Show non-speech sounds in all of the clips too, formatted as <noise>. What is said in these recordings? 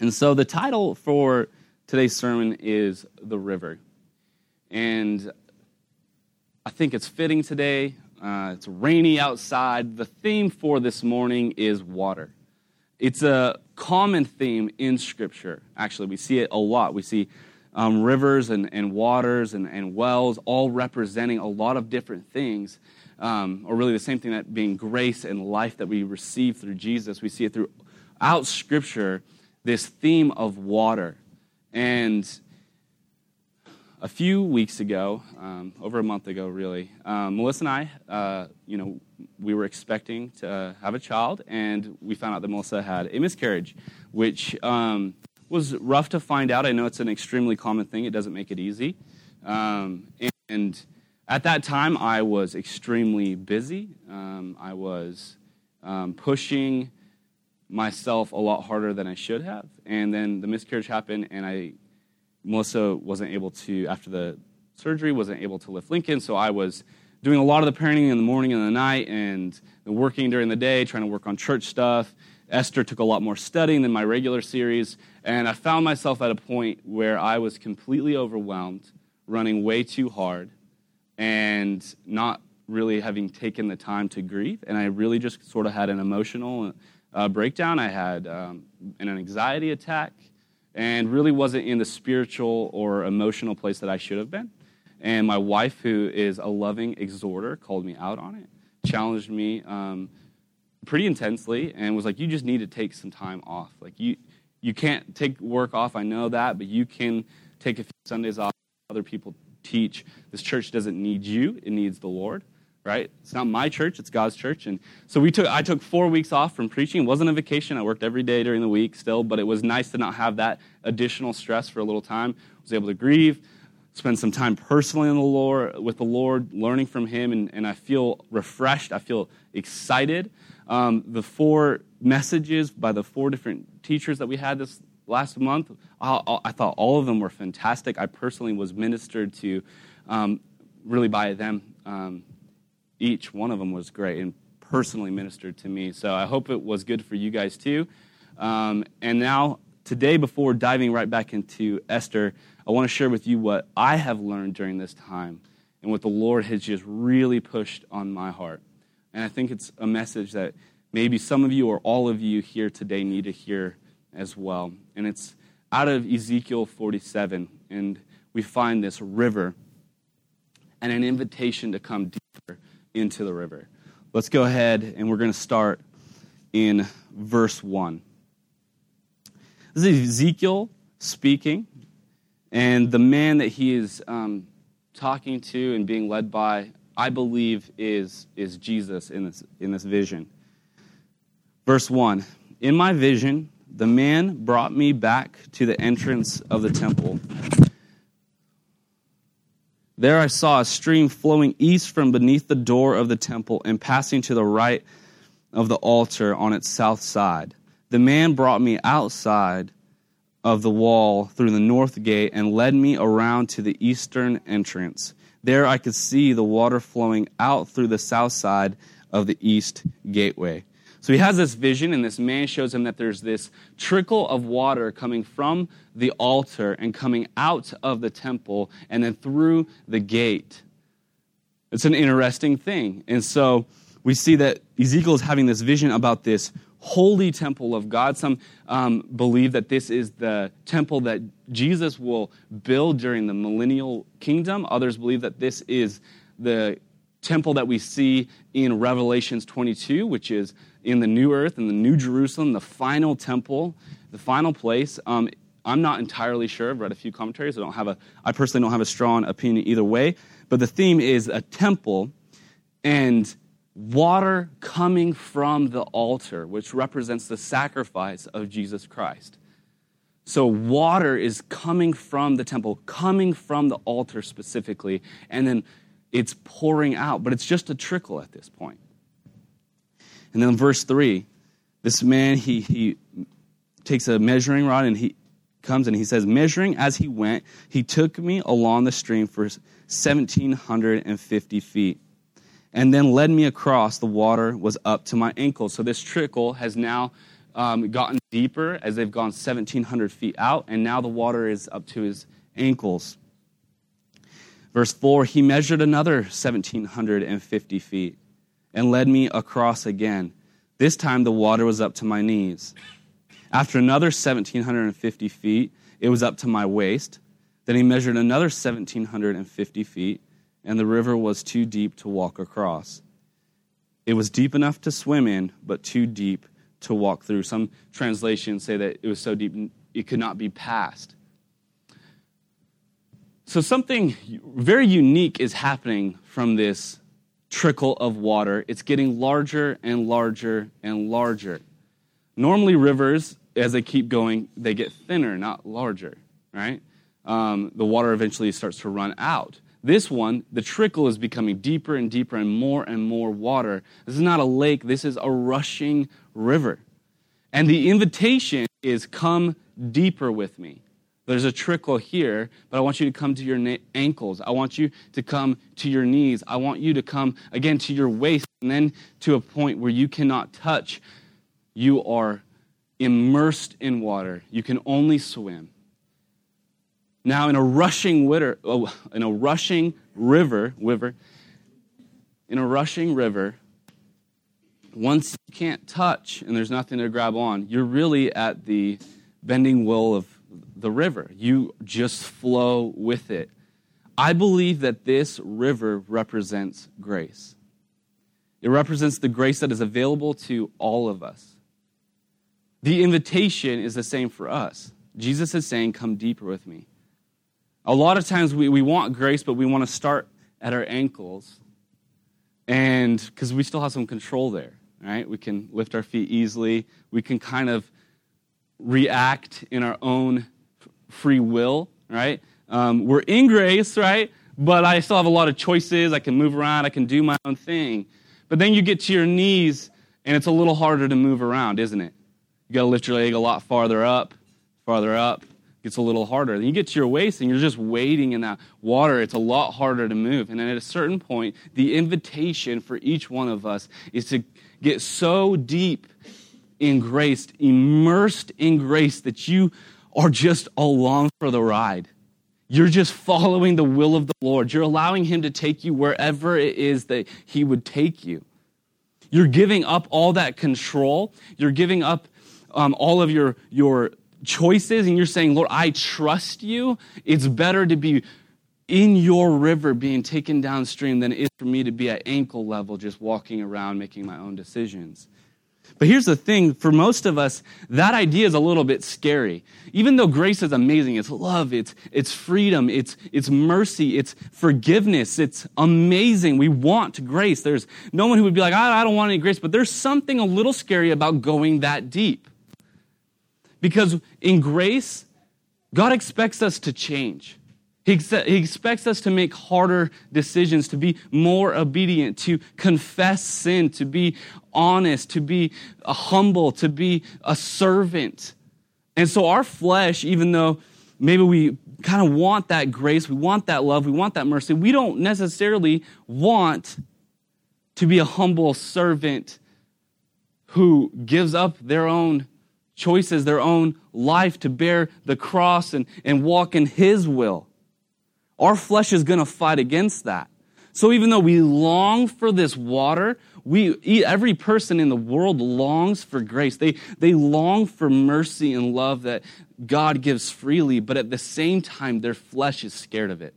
And so the title for today's sermon is The River. And I think it's fitting today. Uh, it's rainy outside. The theme for this morning is water. It's a common theme in Scripture, actually. We see it a lot. We see um, rivers and, and waters and, and wells all representing a lot of different things. Um, or really the same thing that being grace and life that we receive through Jesus. We see it throughout Scripture this theme of water. And a few weeks ago, um, over a month ago, really, um, Melissa and I, uh, you know, we were expecting to have a child, and we found out that Melissa had a miscarriage, which um, was rough to find out. I know it's an extremely common thing; it doesn't make it easy. Um, and at that time, I was extremely busy. Um, I was um, pushing myself a lot harder than I should have. And then the miscarriage happened, and I, Melissa wasn't able to, after the surgery, wasn't able to lift Lincoln. So I was doing a lot of the parenting in the morning and the night, and working during the day, trying to work on church stuff. Esther took a lot more studying than my regular series, and I found myself at a point where I was completely overwhelmed, running way too hard, and not really having taken the time to grieve. And I really just sort of had an emotional uh, breakdown. I had um, an anxiety attack and really wasn't in the spiritual or emotional place that I should have been. And my wife, who is a loving exhorter, called me out on it, challenged me um, pretty intensely, and was like, "You just need to take some time off. Like you, you can't take work off. I know that, but you can take a few Sundays off. Other people teach. This church doesn't need you; it needs the Lord." Right? It's not my church, it's God's church. And so we took I took 4 weeks off from preaching. It wasn't a vacation. I worked every day during the week still, but it was nice to not have that additional stress for a little time. I was able to grieve, spend some time personally in the Lord with the Lord, learning from him and, and I feel refreshed. I feel excited. Um, the four messages by the four different teachers that we had this last month, I, I thought all of them were fantastic. I personally was ministered to um, really by them. Um, each one of them was great and personally ministered to me. So I hope it was good for you guys too. Um, and now, today, before diving right back into Esther, I want to share with you what I have learned during this time and what the Lord has just really pushed on my heart. And I think it's a message that maybe some of you or all of you here today need to hear as well. And it's out of Ezekiel 47. And we find this river and an invitation to come into the river. Let's go ahead and we're going to start in verse 1. This is Ezekiel speaking, and the man that he is um, talking to and being led by, I believe, is, is Jesus in this, in this vision. Verse 1 In my vision, the man brought me back to the entrance of the temple there I saw a stream flowing east from beneath the door of the temple and passing to the right of the altar on its south side. The man brought me outside of the wall through the north gate and led me around to the eastern entrance. There I could see the water flowing out through the south side of the east gateway. So he has this vision, and this man shows him that there's this trickle of water coming from the altar and coming out of the temple and then through the gate. It's an interesting thing. And so we see that Ezekiel is having this vision about this holy temple of God. Some um, believe that this is the temple that Jesus will build during the millennial kingdom. Others believe that this is the temple that we see in Revelations 22, which is in the new earth, and the new Jerusalem, the final temple, the final place. Um, I'm not entirely sure. I've read a few commentaries. I don't have a. I personally don't have a strong opinion either way. But the theme is a temple and water coming from the altar, which represents the sacrifice of Jesus Christ. So water is coming from the temple, coming from the altar specifically, and then it's pouring out. But it's just a trickle at this point. And then verse 3, this man, he, he takes a measuring rod and he comes and he says, Measuring as he went, he took me along the stream for 1,750 feet and then led me across. The water was up to my ankles. So this trickle has now um, gotten deeper as they've gone 1,700 feet out, and now the water is up to his ankles. Verse 4 He measured another 1,750 feet and led me across again. This time the water was up to my knees. After another 1,750 feet, it was up to my waist. Then he measured another 1,750 feet, and the river was too deep to walk across. It was deep enough to swim in, but too deep to walk through. Some translations say that it was so deep it could not be passed. So, something very unique is happening from this trickle of water. It's getting larger and larger and larger. Normally, rivers, as they keep going, they get thinner, not larger, right? Um, the water eventually starts to run out. This one, the trickle is becoming deeper and deeper and more and more water. This is not a lake, this is a rushing river. And the invitation is come deeper with me. There's a trickle here, but I want you to come to your na- ankles. I want you to come to your knees. I want you to come again to your waist and then to a point where you cannot touch. You are immersed in water. You can only swim. Now, in a rushing witter, oh, in a rushing river, river, in a rushing river, once you can't touch and there's nothing to grab on, you're really at the bending will of the river. You just flow with it. I believe that this river represents grace. It represents the grace that is available to all of us. The invitation is the same for us. Jesus is saying, Come deeper with me. A lot of times we, we want grace, but we want to start at our ankles. And because we still have some control there, right? We can lift our feet easily. We can kind of react in our own free will, right? Um, we're in grace, right? But I still have a lot of choices. I can move around, I can do my own thing. But then you get to your knees, and it's a little harder to move around, isn't it? You got to lift your leg a lot farther up, farther up. Gets a little harder. Then you get to your waist, and you're just wading in that water. It's a lot harder to move. And then at a certain point, the invitation for each one of us is to get so deep in grace, immersed in grace, that you are just along for the ride. You're just following the will of the Lord. You're allowing Him to take you wherever it is that He would take you. You're giving up all that control. You're giving up um, all of your, your choices, and you're saying, Lord, I trust you. It's better to be in your river being taken downstream than it is for me to be at ankle level just walking around making my own decisions. But here's the thing for most of us, that idea is a little bit scary. Even though grace is amazing, it's love, it's, it's freedom, it's, it's mercy, it's forgiveness, it's amazing. We want grace. There's no one who would be like, I, I don't want any grace, but there's something a little scary about going that deep. Because in grace, God expects us to change. He, he expects us to make harder decisions, to be more obedient, to confess sin, to be honest, to be humble, to be a servant. And so our flesh, even though maybe we kind of want that grace, we want that love, we want that mercy, we don't necessarily want to be a humble servant who gives up their own choices, their own life to bear the cross and, and walk in His will. Our flesh is going to fight against that. So even though we long for this water, we every person in the world longs for grace. They they long for mercy and love that God gives freely, but at the same time their flesh is scared of it.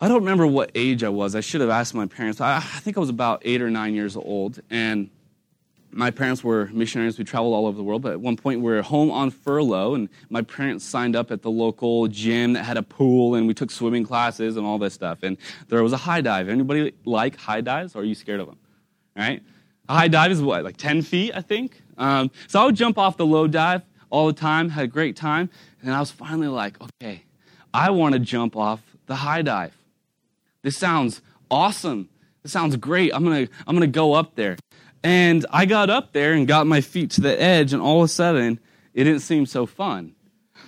I don't remember what age I was. I should have asked my parents. I, I think I was about 8 or 9 years old and my parents were missionaries. We traveled all over the world, but at one point we were home on furlough, and my parents signed up at the local gym that had a pool, and we took swimming classes and all this stuff. And there was a high dive. Anybody like high dives, or are you scared of them? Right? A high dive is what, like 10 feet, I think? Um, so I would jump off the low dive all the time, had a great time, and I was finally like, okay, I want to jump off the high dive. This sounds awesome. This sounds great. I'm gonna, I'm gonna go up there. And I got up there and got my feet to the edge, and all of a sudden, it didn't seem so fun.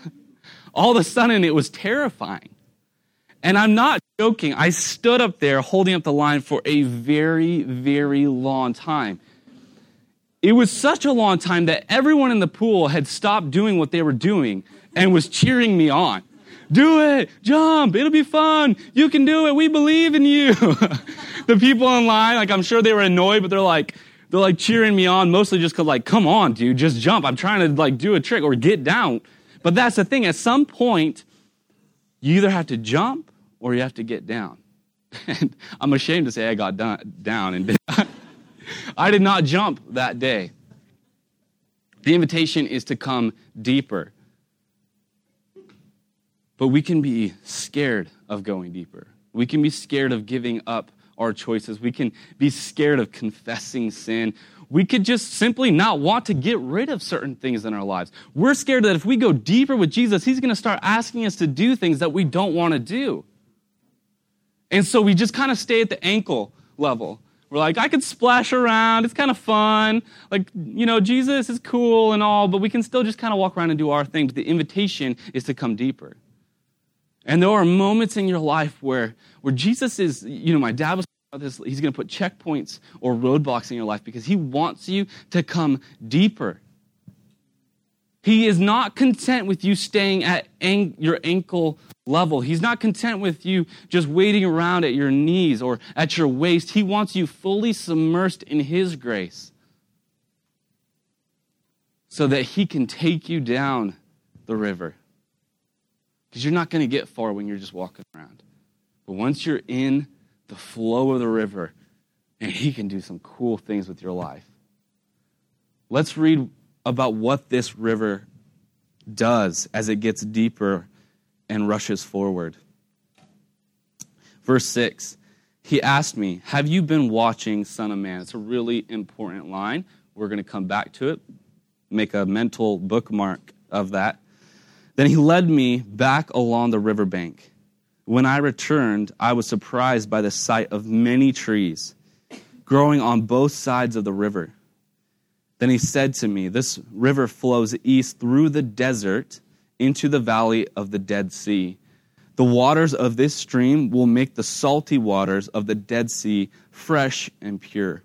<laughs> all of a sudden, it was terrifying. And I'm not joking. I stood up there holding up the line for a very, very long time. it was such a long time that everyone in the pool had stopped doing what they were doing and was cheering me on. Do it, jump, it'll be fun. You can do it. We believe in you. <laughs> the people online, like I'm sure they were annoyed, but they're like, they're like cheering me on, mostly just cause like, come on, dude, just jump. I'm trying to like do a trick or get down. But that's the thing. At some point, you either have to jump or you have to get down. And <laughs> I'm ashamed to say I got down and <laughs> I did not jump that day. The invitation is to come deeper. But we can be scared of going deeper. We can be scared of giving up our choices. We can be scared of confessing sin. We could just simply not want to get rid of certain things in our lives. We're scared that if we go deeper with Jesus, He's going to start asking us to do things that we don't want to do. And so we just kind of stay at the ankle level. We're like, I could splash around. It's kind of fun. Like, you know, Jesus is cool and all, but we can still just kind of walk around and do our thing. But the invitation is to come deeper. And there are moments in your life where, where Jesus is, you know, my dad was about this, he's going to put checkpoints or roadblocks in your life because he wants you to come deeper. He is not content with you staying at an- your ankle level. He's not content with you just waiting around at your knees or at your waist. He wants you fully submersed in His grace so that He can take you down the river. Because you're not going to get far when you're just walking around. But once you're in the flow of the river, and He can do some cool things with your life. Let's read about what this river does as it gets deeper and rushes forward. Verse 6 He asked me, Have you been watching Son of Man? It's a really important line. We're going to come back to it, make a mental bookmark of that. Then he led me back along the riverbank. When I returned, I was surprised by the sight of many trees growing on both sides of the river. Then he said to me, This river flows east through the desert into the valley of the Dead Sea. The waters of this stream will make the salty waters of the Dead Sea fresh and pure.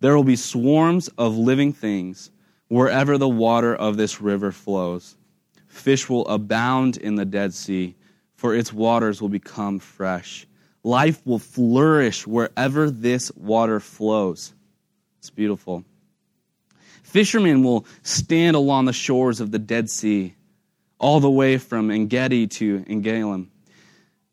There will be swarms of living things wherever the water of this river flows. Fish will abound in the Dead Sea, for its waters will become fresh. Life will flourish wherever this water flows. It's beautiful. Fishermen will stand along the shores of the Dead Sea, all the way from Engedi to En-eglaim.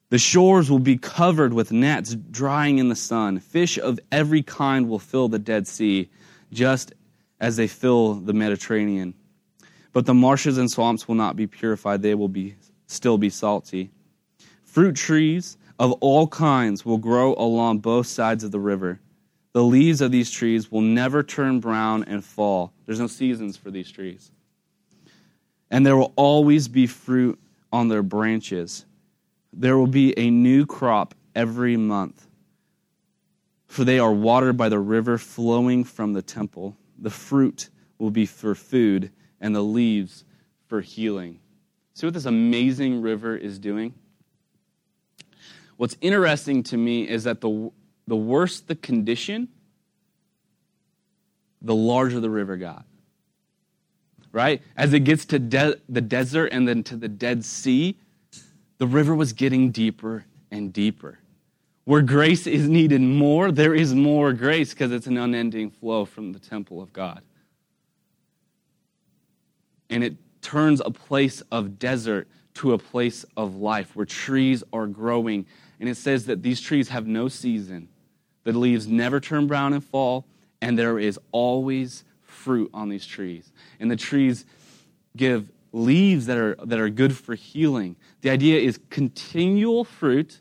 The shores will be covered with nets drying in the sun. Fish of every kind will fill the Dead Sea, just as they fill the Mediterranean. But the marshes and swamps will not be purified, they will be, still be salty. Fruit trees of all kinds will grow along both sides of the river. The leaves of these trees will never turn brown and fall. There's no seasons for these trees. And there will always be fruit on their branches. There will be a new crop every month. For they are watered by the river flowing from the temple. The fruit will be for food, and the leaves for healing. See what this amazing river is doing? What's interesting to me is that the the worse the condition, the larger the river got. Right? As it gets to de- the desert and then to the Dead Sea, the river was getting deeper and deeper. Where grace is needed more, there is more grace because it's an unending flow from the temple of God. And it turns a place of desert to a place of life where trees are growing. And it says that these trees have no season. The leaves never turn brown and fall, and there is always fruit on these trees. And the trees give leaves that are, that are good for healing. The idea is continual fruit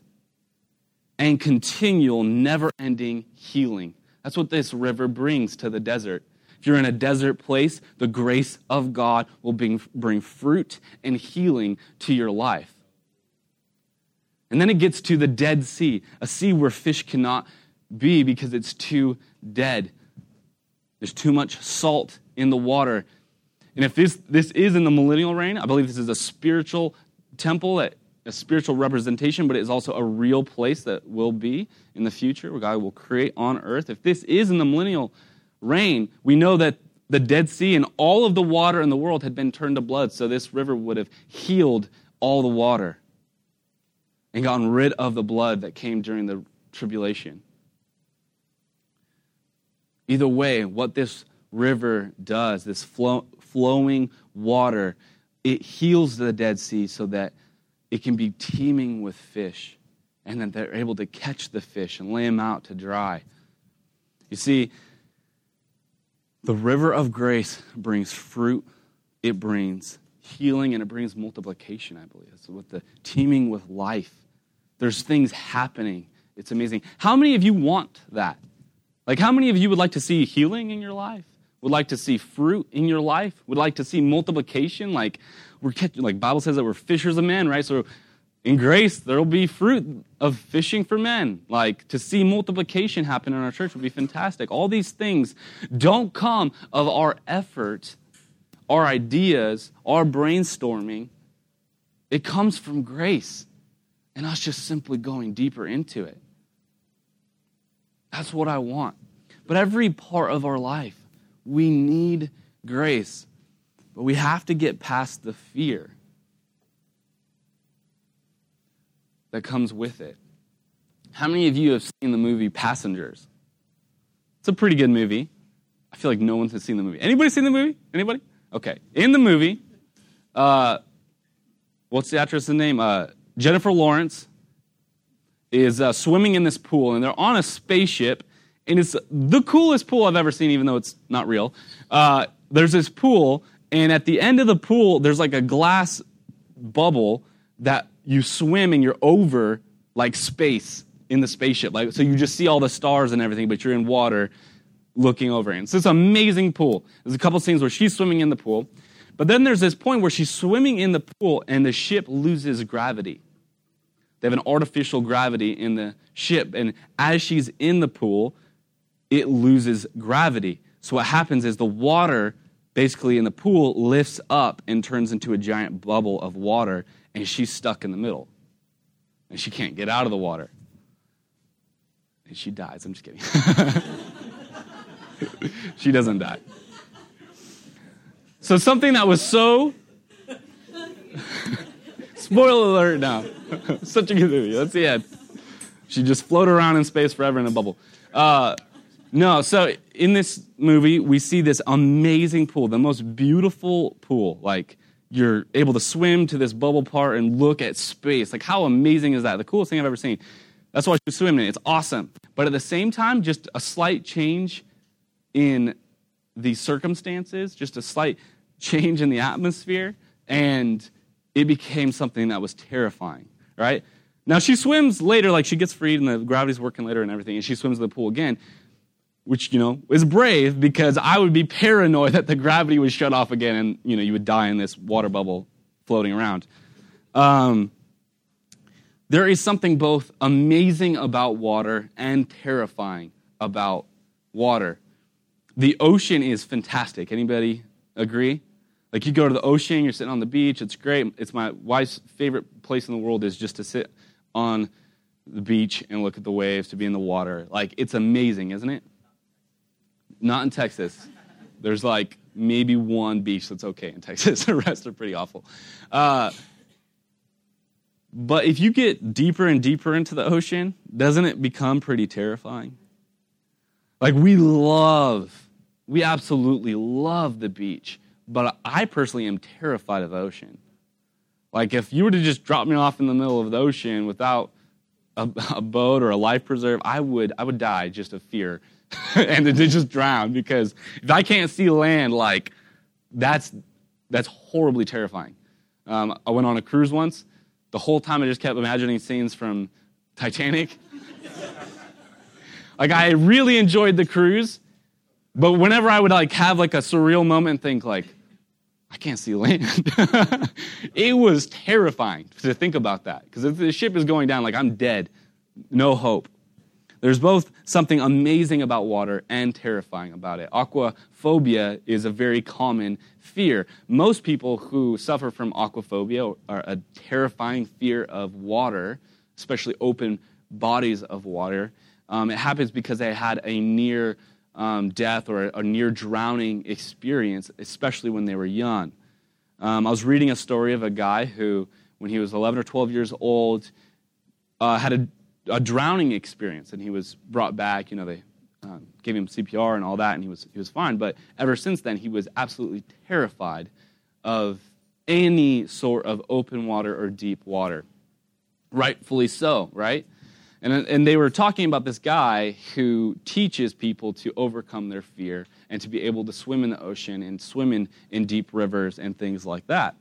and continual, never ending healing. That's what this river brings to the desert. If you're in a desert place, the grace of God will bring, bring fruit and healing to your life. And then it gets to the Dead Sea, a sea where fish cannot be because it's too dead. There's too much salt in the water. And if this, this is in the millennial reign, I believe this is a spiritual temple, a spiritual representation, but it is also a real place that will be in the future where God will create on earth. If this is in the millennial reign, we know that the Dead Sea and all of the water in the world had been turned to blood, so this river would have healed all the water and gotten rid of the blood that came during the tribulation. Either way, what this river does, this flow, flowing water, it heals the Dead Sea so that it can be teeming with fish and that they're able to catch the fish and lay them out to dry. You see, the river of grace brings fruit, it brings healing, and it brings multiplication, I believe. It's with the teeming with life. There's things happening. It's amazing. How many of you want that? Like, how many of you would like to see healing in your life? Would like to see fruit in your life? Would like to see multiplication? Like, we're like Bible says that we're fishers of men, right? So in grace, there will be fruit of fishing for men. Like to see multiplication happen in our church would be fantastic. All these things don't come of our effort, our ideas, our brainstorming. It comes from grace and us just simply going deeper into it. That's what I want. But every part of our life, we need grace. But we have to get past the fear that comes with it. How many of you have seen the movie Passengers? It's a pretty good movie. I feel like no one has seen the movie. Anybody seen the movie? Anybody? Okay. In the movie, uh, what's the actress's name? Uh, Jennifer Lawrence is uh, swimming in this pool, and they're on a spaceship, and it's the coolest pool I've ever seen, even though it's not real. Uh, there's this pool, and at the end of the pool, there's like a glass bubble that you swim and you're over like space in the spaceship. Like so you just see all the stars and everything, but you're in water looking over And So it's an amazing pool. There's a couple scenes where she's swimming in the pool. But then there's this point where she's swimming in the pool and the ship loses gravity. They have an artificial gravity in the ship. And as she's in the pool, it loses gravity. So what happens is the water basically in the pool lifts up and turns into a giant bubble of water and she's stuck in the middle. And she can't get out of the water. And she dies. I'm just kidding. <laughs> she doesn't die. So, something that was so. <laughs> Spoiler alert now. <laughs> Such a good movie. That's the end. She just float around in space forever in a bubble. Uh, no, so in this movie, we see this amazing pool, the most beautiful pool. Like, you're able to swim to this bubble part and look at space. Like, how amazing is that? The coolest thing I've ever seen. That's why she's swimming in. It's awesome. But at the same time, just a slight change in the circumstances, just a slight change in the atmosphere, and it became something that was terrifying, right? Now, she swims later, like she gets freed and the gravity's working later and everything, and she swims in the pool again which you know is brave because I would be paranoid that the gravity would shut off again and you know you would die in this water bubble floating around. Um, there is something both amazing about water and terrifying about water. The ocean is fantastic. Anybody agree? Like you go to the ocean, you're sitting on the beach, it's great. It's my wife's favorite place in the world is just to sit on the beach and look at the waves, to be in the water. Like it's amazing, isn't it? Not in Texas. There's like maybe one beach that's okay in Texas. <laughs> the rest are pretty awful. Uh, but if you get deeper and deeper into the ocean, doesn't it become pretty terrifying? Like, we love, we absolutely love the beach, but I personally am terrified of the ocean. Like, if you were to just drop me off in the middle of the ocean without a, a boat or a life preserve, I would, I would die just of fear <laughs> and to just drown because if I can't see land, like that's that's horribly terrifying. Um, I went on a cruise once. The whole time I just kept imagining scenes from Titanic. <laughs> like I really enjoyed the cruise, but whenever I would like have like a surreal moment, think like, I can't see land. <laughs> it was terrifying to think about that because if the ship is going down, like I'm dead, no hope. There's both something amazing about water and terrifying about it. Aquaphobia is a very common fear. Most people who suffer from aquaphobia are a terrifying fear of water, especially open bodies of water. Um, it happens because they had a near um, death or a, a, near drowning experience, especially when they were young. Um, I was reading a story of a guy who, when he was 11 or 12 years old, uh, had a, a, drowning experience, and he was brought back. You know, they um, gave him CPR and all that, and he was he was fine. But ever since then, he was absolutely terrified of any sort of open water or deep water. Rightfully so, right? And, and they were talking about this guy who teaches people to overcome their fear and to be able to swim in the ocean and swim in, in deep rivers and things like that.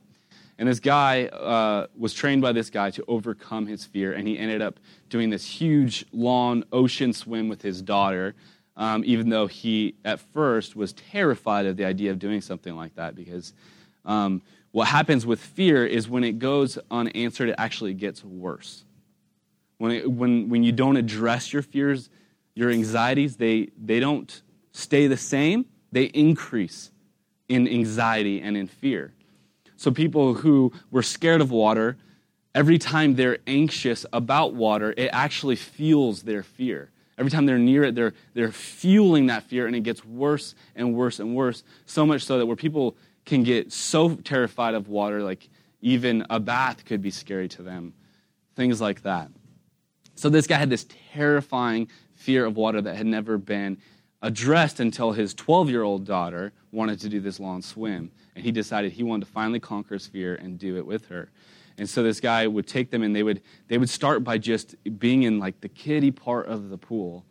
And this guy uh, was trained by this guy to overcome his fear, and he ended up doing this huge, long ocean swim with his daughter, um, even though he, at first, was terrified of the idea of doing something like that because um, what happens with fear is when it goes unanswered, it actually gets worse. When, it, when, when you don't address your fears, your anxieties, they, they don't stay the same, they increase in anxiety and in fear. So, people who were scared of water, every time they're anxious about water, it actually fuels their fear. Every time they're near it, they're, they're fueling that fear, and it gets worse and worse and worse. So much so that where people can get so terrified of water, like even a bath could be scary to them. Things like that. So this guy had this terrifying fear of water that had never been addressed until his 12 year old daughter wanted to do this long swim. And he decided he wanted to finally conquer his fear and do it with her. And so this guy would take them and they would, they would start by just being in like the kiddie part of the pool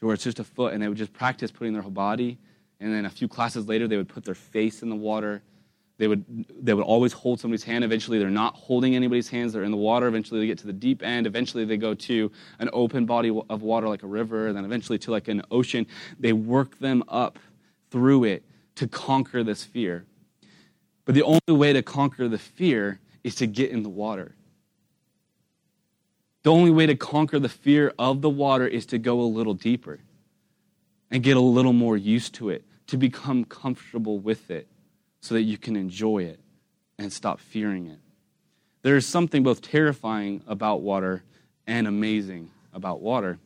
where it's just a foot and they would just practice putting their whole body and then a few classes later, they would put their face in the water. They would, they would always hold somebody's hand. Eventually, they're not holding anybody's hands. They're in the water. Eventually, they get to the deep end. Eventually, they go to an open body of water like a river. And then eventually to like an ocean. They work them up through it to conquer this fear. But the only way to conquer the fear is to get in the water. The only way to conquer the fear of the water is to go a little deeper and get a little more used to it to become comfortable with it so that you can enjoy it and stop fearing it. There is something both terrifying about water and amazing about water.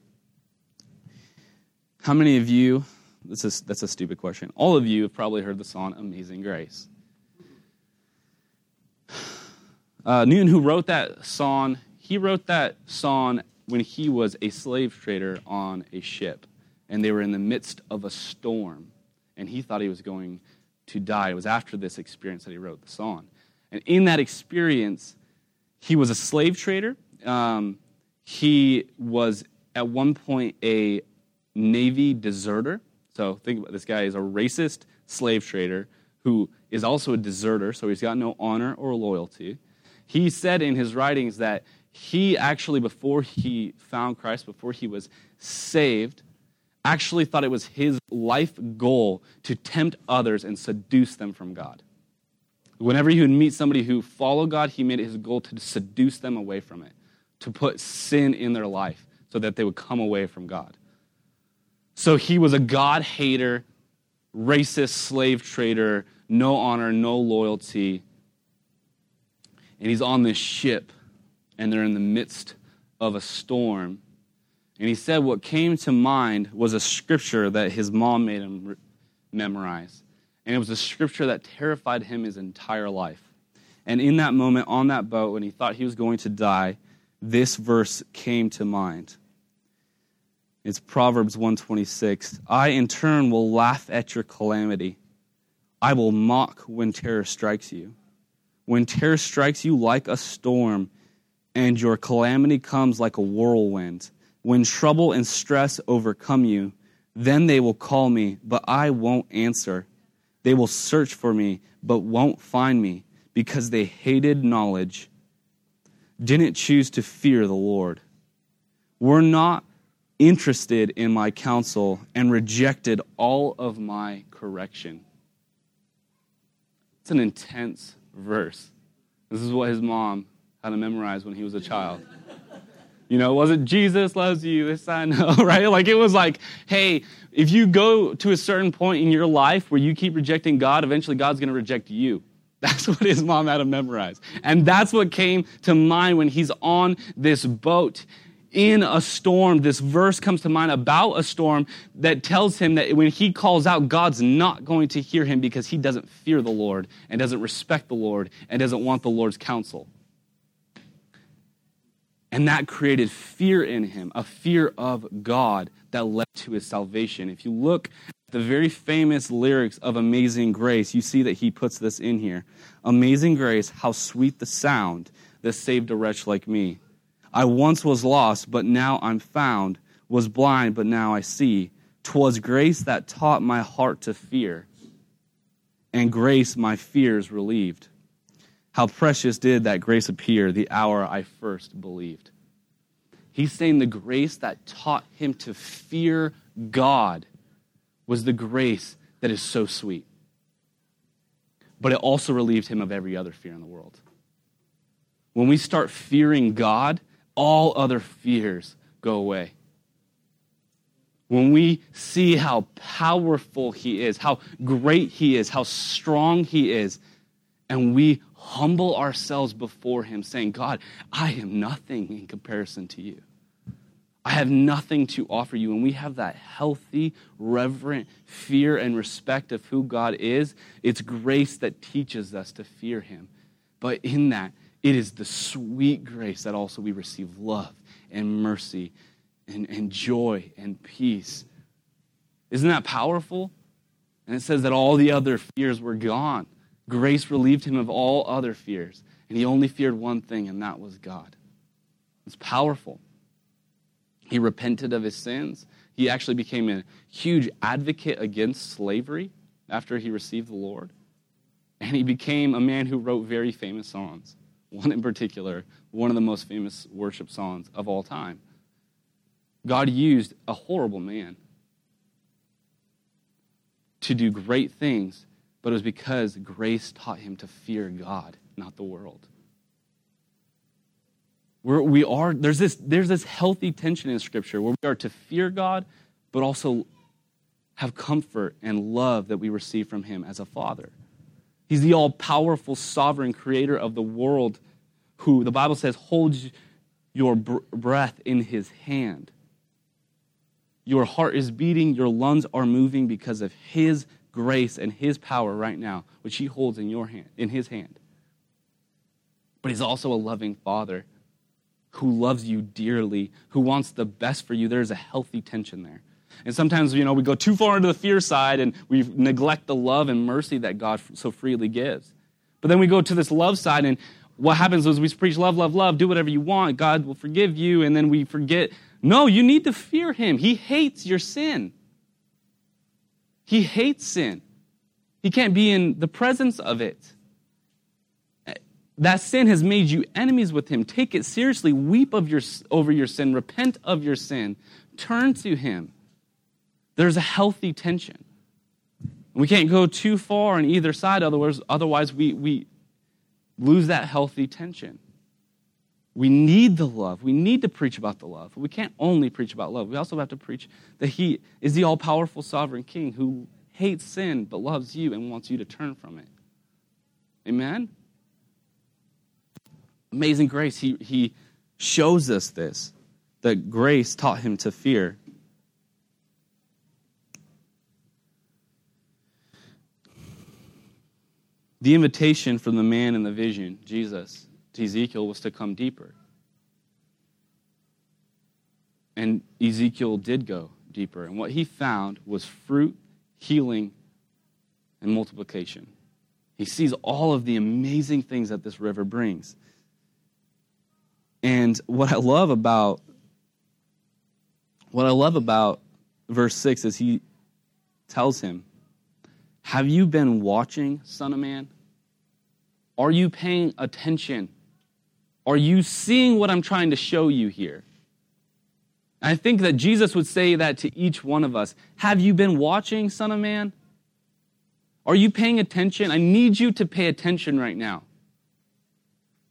How many of you, this is, that's a stupid question, all of you have probably heard the song Amazing Grace. <sighs> Uh, Newton, who wrote that song, he wrote that song when he was a slave trader on a ship, and they were in the midst of a storm and he thought he was going to die. It was after this experience that he wrote the song. And in that experience, he was a slave trader. Um, he was at one point a Navy deserter. So think about this guy is a racist slave trader who is also a deserter, so he's got no honor or loyalty. He said in his writings that he actually, before he found Christ, before he was saved, actually thought it was his life goal to tempt others and seduce them from God. Whenever he would meet somebody who followed God, he made it his goal to seduce them away from it, to put sin in their life so that they would come away from God. So he was a God hater, racist slave trader, no honor, no loyalty. And he's on this ship, and they're in the midst of a storm and he said what came to mind was a scripture that his mom made him memorize. And it was a scripture that terrified him his entire life. And in that moment on that boat, when he thought he was going to die, this verse came to mind. It's Proverbs 126. I in turn will laugh at your calamity. I will mock when terror strikes you. When terror strikes you like a storm, and your calamity comes like a whirlwind when trouble and stress overcome you, then they will call me, but I won't answer. They will search for me, but won't find me, because they hated knowledge, didn't choose to fear the Lord, were not interested in my counsel, and rejected all of my correction. It's an intense verse. This is what his mom had to memorize when he was a child. You know, it Jesus loves you? This I know, <laughs> right? Like it was like, hey, if you go to a certain point in your life where you keep rejecting God, eventually God's going to reject you. <laughs> That's what his mom had to memorize. And that's what came to mind when he's on this boat in a storm, this verse comes to mind about a storm that tells him that when he calls out, God's not going to hear him because he doesn't fear the Lord and doesn't respect the Lord and doesn't want the Lord's counsel. And that created fear in him, a fear of God that led to his salvation. If you look at the very famous lyrics of Amazing Grace, you see that he puts this in here Amazing Grace, how sweet the sound that saved a wretch like me. I once was lost, but now I'm found, was blind, but now I see. 'Twas grace that taught my heart to fear, and grace my fears relieved. How precious did that grace appear the hour I first believed. He's saying the grace that taught him to fear God was the grace that is so sweet. But it also relieved him of every other fear in the world. When we start fearing God, all other fears go away. When we see how powerful He is, how great He is, how strong He is, and we humble ourselves before Him, saying, God, I am nothing in comparison to you. I have nothing to offer you. And we have that healthy, reverent fear and respect of who God is. It's grace that teaches us to fear Him. But in that, it is the sweet grace that also we receive love and mercy and, and joy and peace. Isn't that powerful? And it says that all the other fears were gone. Grace relieved him of all other fears. And he only feared one thing, and that was God. It's powerful. He repented of his sins. He actually became a huge advocate against slavery after he received the Lord. And he became a man who wrote very famous songs one in particular, one of the most famous worship songs of all time. God used a horrible man to do great things, but it was because grace taught him to fear God, not the world. We're, we are, there's, this, there's this healthy tension in Scripture where we are to fear God, but also have comfort and love that we receive from Him as a Father. He's the all powerful, sovereign creator of the world who, the Bible says, holds your breath in his hand. Your heart is beating, your lungs are moving because of his grace and his power right now, which he holds in your hand, in his hand. But he's also a loving father who loves you dearly, who wants the best for you. There's a healthy tension there. And sometimes, you know, we go too far into the fear side and we neglect the love and mercy that God so freely gives. But then we go to this love side and what happens is we preach love, love, love, do whatever you want, God will forgive you, and then we forget. No, you need to fear Him. He hates your sin. He hates sin. He can't be in the presence of it. That sin has made you enemies with Him. Take it seriously. Weep of your, over your sin. Repent of your sin. Turn to Him. There's a healthy tension. We can't go too far on either side, otherwise, otherwise we, we lose that healthy tension. We need the love. We need to preach about the love. We can't only preach about love. We also have to preach that He is the all powerful sovereign King who hates sin but loves you and wants you to turn from it. Amen? Amazing grace. He, he shows us this that grace taught him to fear. The invitation from the man in the vision, Jesus, to Ezekiel was to come deeper. And Ezekiel did go deeper. And what he found was fruit, healing, and multiplication. He sees all of the amazing things that this river brings. And what I love about what I love about verse 6 is he tells him, have you been watching, Son of Man? Are you paying attention? Are you seeing what I'm trying to show you here? I think that Jesus would say that to each one of us. Have you been watching, Son of Man? Are you paying attention? I need you to pay attention right now.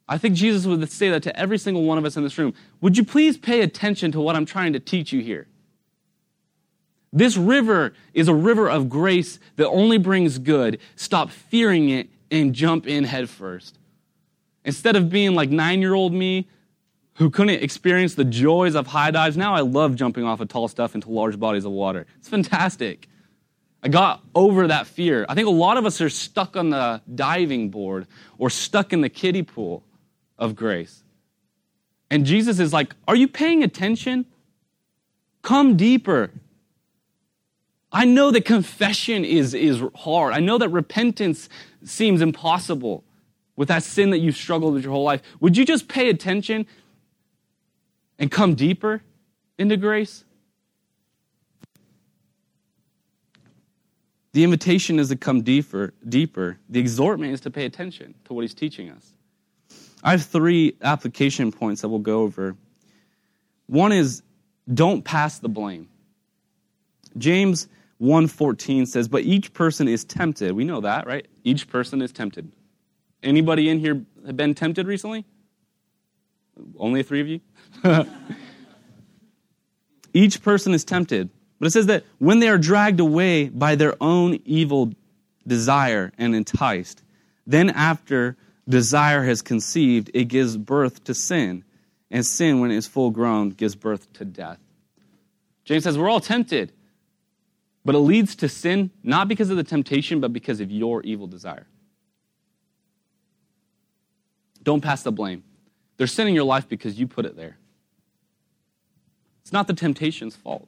I think Jesus would say that to every single one of us in this room. Would you please pay attention to what I'm trying to teach you here? This river is a river of grace that only brings good. Stop fearing it and jump in head first. Instead of being like nine year old me who couldn't experience the joys of high dives. Now I love jumping off of tall stuff into large bodies of water. It's fantastic. I got over that fear. I think a lot of us are stuck on the diving board or stuck in the kiddie pool of grace. And Jesus is like, Are you paying attention? Come deeper. I know that confession is, is hard. I know that repentance seems impossible with that sin that you've struggled with your whole life. Would you just pay attention and come deeper into grace? The invitation is to come deeper, deeper. The exhortment is to pay attention to what he's teaching us. I have three application points that we'll go over. One is don't pass the blame. James 1:14 says, "But each person is tempted." We know that, right? Each person is tempted. Anybody in here have been tempted recently? Only three of you? <laughs> each person is tempted. But it says that when they are dragged away by their own evil desire and enticed, then after desire has conceived, it gives birth to sin. And sin, when it is full grown, gives birth to death. James says we're all tempted, but it leads to sin not because of the temptation, but because of your evil desire. Don't pass the blame. There's sin in your life because you put it there. It's not the temptation's fault.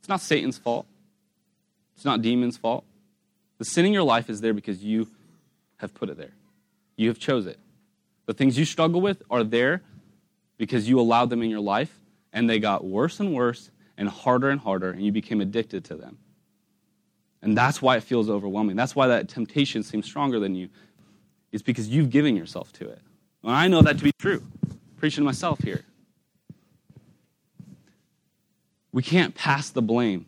It's not Satan's fault. It's not demons' fault. The sin in your life is there because you have put it there. You have chose it. The things you struggle with are there because you allowed them in your life and they got worse and worse and harder and harder and you became addicted to them. And that's why it feels overwhelming. That's why that temptation seems stronger than you. It's because you've given yourself to it. And I know that to be true. Preaching myself here. We can't pass the blame.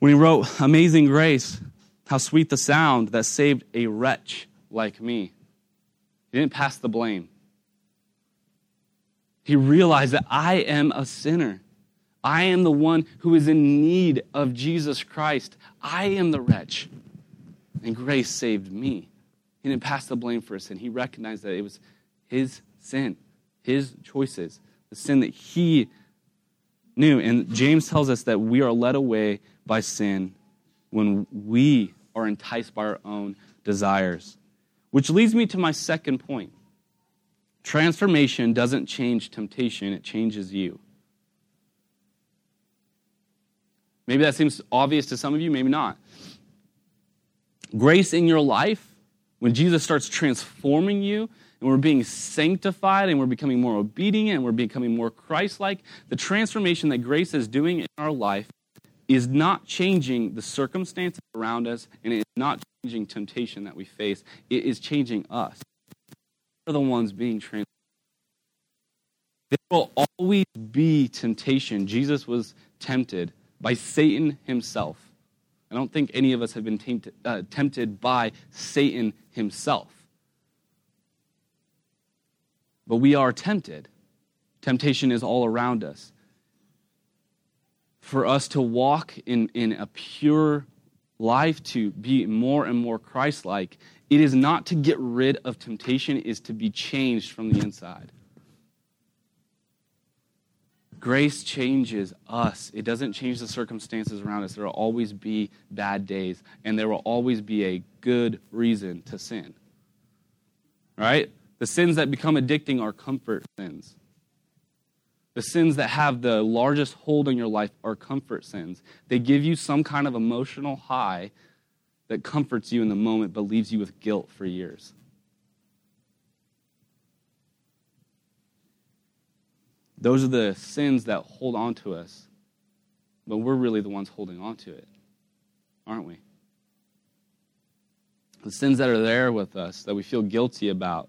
When he wrote Amazing Grace, how sweet the sound that saved a wretch like me. He didn't pass the blame. He realized that I am a sinner. I am the one who is in need of Jesus Christ. I am the wretch. And grace saved me. He didn't pass the blame for his sin. He recognized that it was his sin, his choices, the sin that he knew. And James tells us that we are led away by sin when we are enticed by our own desires. Which leads me to my second point. Transformation doesn't change temptation, it changes you. Maybe that seems obvious to some of you, maybe not. Grace in your life, when Jesus starts transforming you and we're being sanctified and we're becoming more obedient and we're becoming more Christ like, the transformation that grace is doing in our life is not changing the circumstances around us and it is not changing temptation that we face. It is changing us. We're the ones being transformed. There will always be temptation. Jesus was tempted by Satan himself. I don't think any of us have been tempted, uh, tempted by Satan himself. But we are tempted. Temptation is all around us for us to walk in, in a pure life, to be more and more Christ like, it is not to get rid of temptation, it is to be changed from the inside. Grace changes us. It doesn't change the circumstances around us. There will always be bad days, and there will always be a good reason to sin. Right? The sins that become addicting are comfort sins. The sins that have the largest hold on your life are comfort sins. They give you some kind of emotional high that comforts you in the moment but leaves you with guilt for years. Those are the sins that hold on to us, but we're really the ones holding on to it, aren't we? The sins that are there with us that we feel guilty about,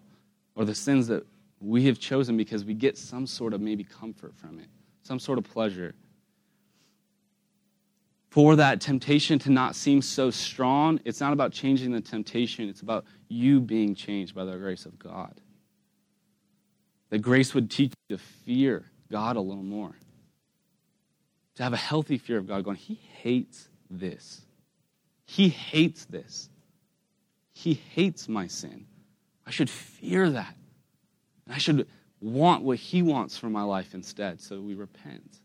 or the sins that we have chosen because we get some sort of maybe comfort from it, some sort of pleasure. For that temptation to not seem so strong, it's not about changing the temptation, it's about you being changed by the grace of God. That grace would teach you to fear God a little more, to have a healthy fear of God, going, He hates this. He hates this. He hates my sin. I should fear that. I should want what He wants for my life instead. So we repent.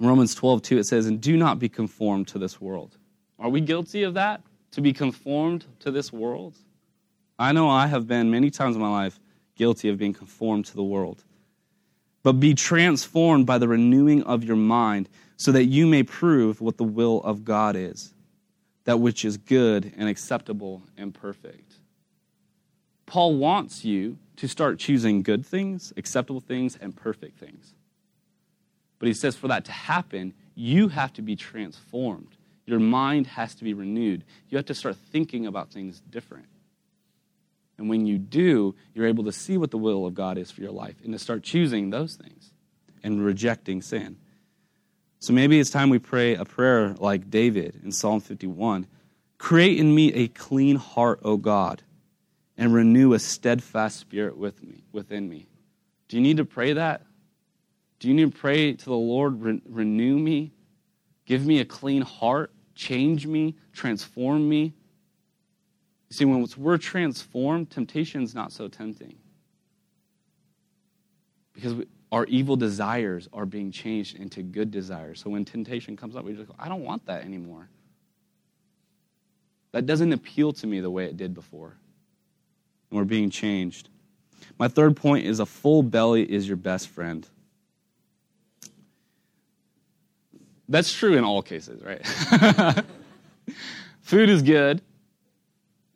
Romans 12, 2, it says, And do not be conformed to this world. Are we guilty of that? To be conformed to this world? I know I have been many times in my life guilty of being conformed to the world. But be transformed by the renewing of your mind, so that you may prove what the will of God is, that which is good and acceptable and perfect. Paul wants you to start choosing good things, acceptable things, and perfect things. But he says for that to happen, you have to be transformed. Your mind has to be renewed. You have to start thinking about things different. And when you do, you're able to see what the will of God is for your life and to start choosing those things and rejecting sin. So maybe it's time we pray a prayer like David in Psalm 51 Create in me a clean heart, O God, and renew a steadfast spirit with me, within me. Do you need to pray that? Do you need to pray to the Lord, re- renew me, give me a clean heart, change me, transform me? You see, when we're transformed, temptation is not so tempting. Because we, our evil desires are being changed into good desires. So when temptation comes up, we just go, I don't want that anymore. That doesn't appeal to me the way it did before. And we're being changed. My third point is a full belly is your best friend. That's true in all cases, right? <laughs> Food is good,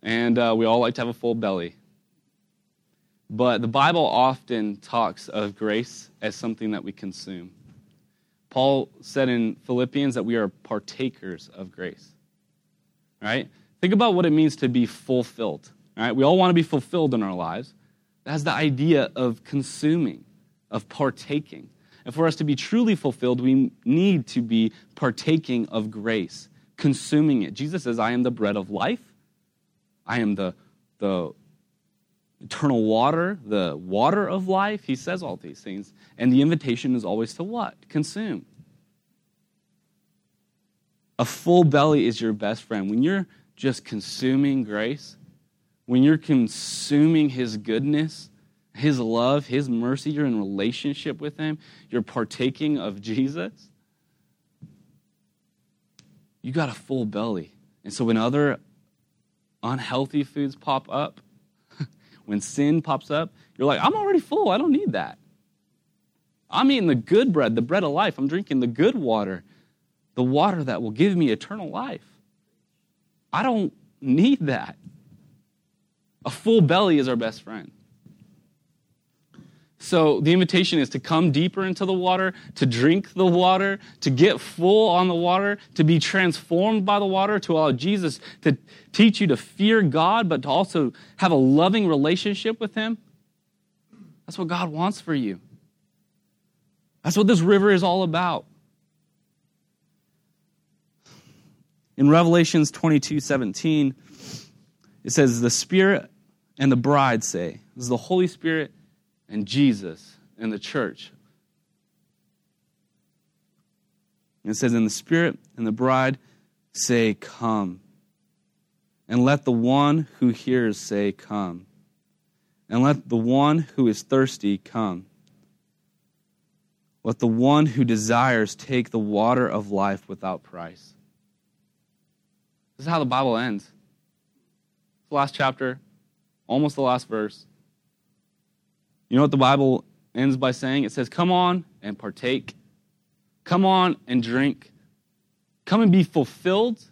and uh, we all like to have a full belly. But the Bible often talks of grace as something that we consume. Paul said in Philippians that we are partakers of grace. Right? Think about what it means to be fulfilled. Right? We all want to be fulfilled in our lives. That's the idea of consuming, of partaking. And for us to be truly fulfilled, we need to be partaking of grace, consuming it. Jesus says, I am the bread of life. I am the, the eternal water, the water of life. He says all these things. And the invitation is always to what? Consume. A full belly is your best friend. When you're just consuming grace, when you're consuming His goodness, his love, His mercy, you're in relationship with Him, you're partaking of Jesus, you got a full belly. And so when other unhealthy foods pop up, <laughs> when sin pops up, you're like, I'm already full. I don't need that. I'm eating the good bread, the bread of life. I'm drinking the good water, the water that will give me eternal life. I don't need that. A full belly is our best friend. So the invitation is to come deeper into the water, to drink the water, to get full on the water, to be transformed by the water, to allow Jesus to teach you to fear God, but to also have a loving relationship with Him. That's what God wants for you. That's what this river is all about. In Revelations 22 17, it says, The Spirit and the bride say, This is the Holy Spirit and Jesus and the church. it says, And the Spirit and the bride say, Come. And let the one who hears say, Come. And let the one who is thirsty come. Let the one who desires take the water of life without price. This is how the Bible ends. It's The last chapter, almost the last verse. You know what the Bible ends by saying? It says, Come on and partake. Come on and drink. Come and be fulfilled.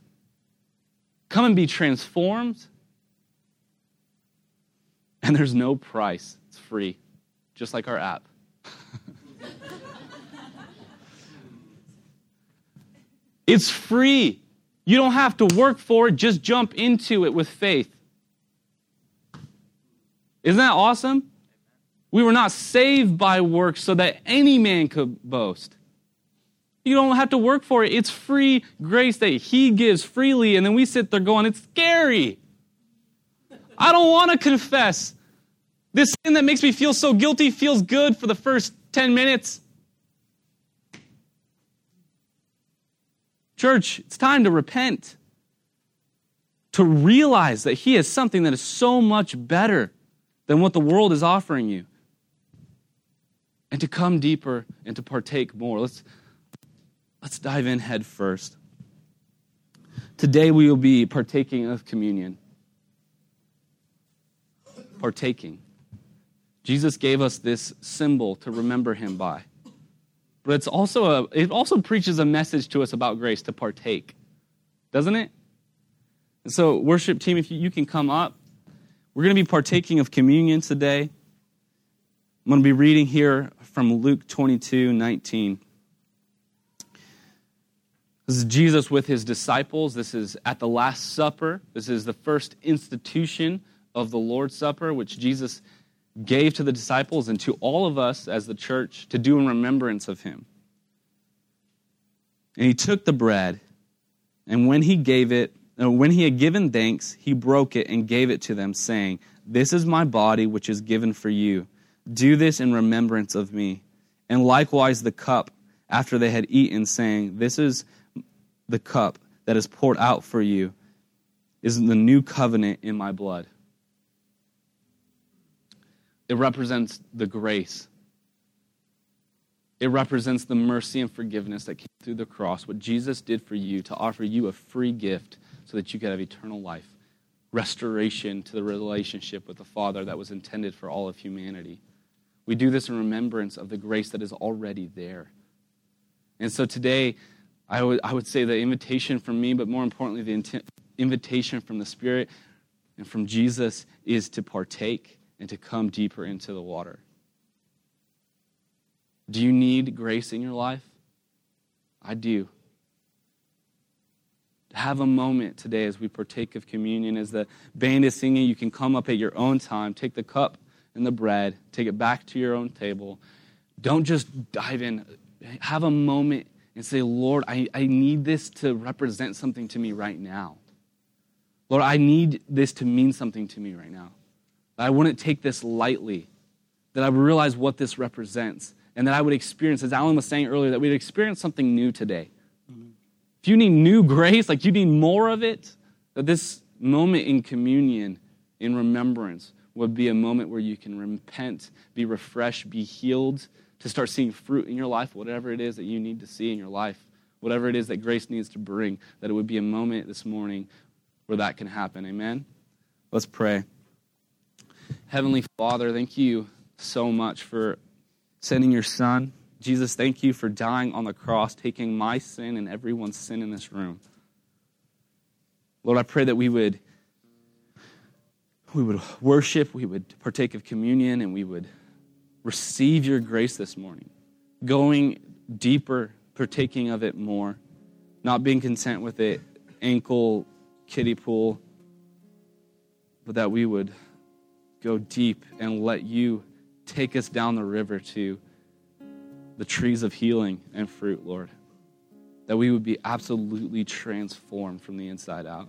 Come and be transformed. <laughs> And there's no price, it's free, just like our app. <laughs> it's free. You don't have to work for it, just jump into it with faith. Isn't that awesome? We were not saved by works so that any man could boast. You don't have to work for it. It's free grace that He gives freely, and then we sit there going, It's scary. I don't want to confess. This sin that makes me feel so guilty feels good for the first 10 minutes. Church, it's time to repent, to realize that He has something that is so much better than what the world is offering you. And to come deeper and to partake more. Let's, let's dive in head first. Today we will be partaking of communion. Partaking. Jesus gave us this symbol to remember him by. But it's also a, it also preaches a message to us about grace to partake, doesn't it? And so, worship team, if you, you can come up, we're going to be partaking of communion today. I'm going to be reading here from Luke 22 19. This is Jesus with his disciples. This is at the Last Supper. This is the first institution of the Lord's Supper, which Jesus gave to the disciples and to all of us as the church to do in remembrance of him. And he took the bread, and when he gave it, uh, when he had given thanks, he broke it and gave it to them, saying, This is my body, which is given for you. Do this in remembrance of me. And likewise the cup, after they had eaten, saying, This is the cup that is poured out for you, is the new covenant in my blood. It represents the grace. It represents the mercy and forgiveness that came through the cross, what Jesus did for you to offer you a free gift so that you could have eternal life, restoration to the relationship with the Father that was intended for all of humanity. We do this in remembrance of the grace that is already there. And so today, I would, I would say the invitation from me, but more importantly, the invitation from the Spirit and from Jesus is to partake and to come deeper into the water. Do you need grace in your life? I do. To have a moment today as we partake of communion. As the band is singing, you can come up at your own time, take the cup and the bread, take it back to your own table. Don't just dive in. Have a moment and say, Lord, I, I need this to represent something to me right now. Lord, I need this to mean something to me right now that I wouldn't take this lightly, that I would realize what this represents, and that I would experience, as Alan was saying earlier, that we'd experience something new today. Mm-hmm. If you need new <laughs> grace, like you need more of it, that this moment in communion, in remembrance, would be a moment where you can repent, be refreshed, be healed, to start seeing fruit in your life, whatever it is that you need to see in your life, whatever it is that grace needs to bring, that it would be a moment this morning where that can happen. Amen? Let's pray. Heavenly Father, thank you so much for sending your Son. Jesus, thank you for dying on the cross, taking my sin and everyone's sin in this room. Lord, I pray that we would we would worship, we would partake of communion, and we would receive your grace this morning, going deeper, partaking of it more, not being content with it ankle kiddie pool, but that we would go deep and let you take us down the river to the trees of healing and fruit, Lord. That we would be absolutely transformed from the inside out.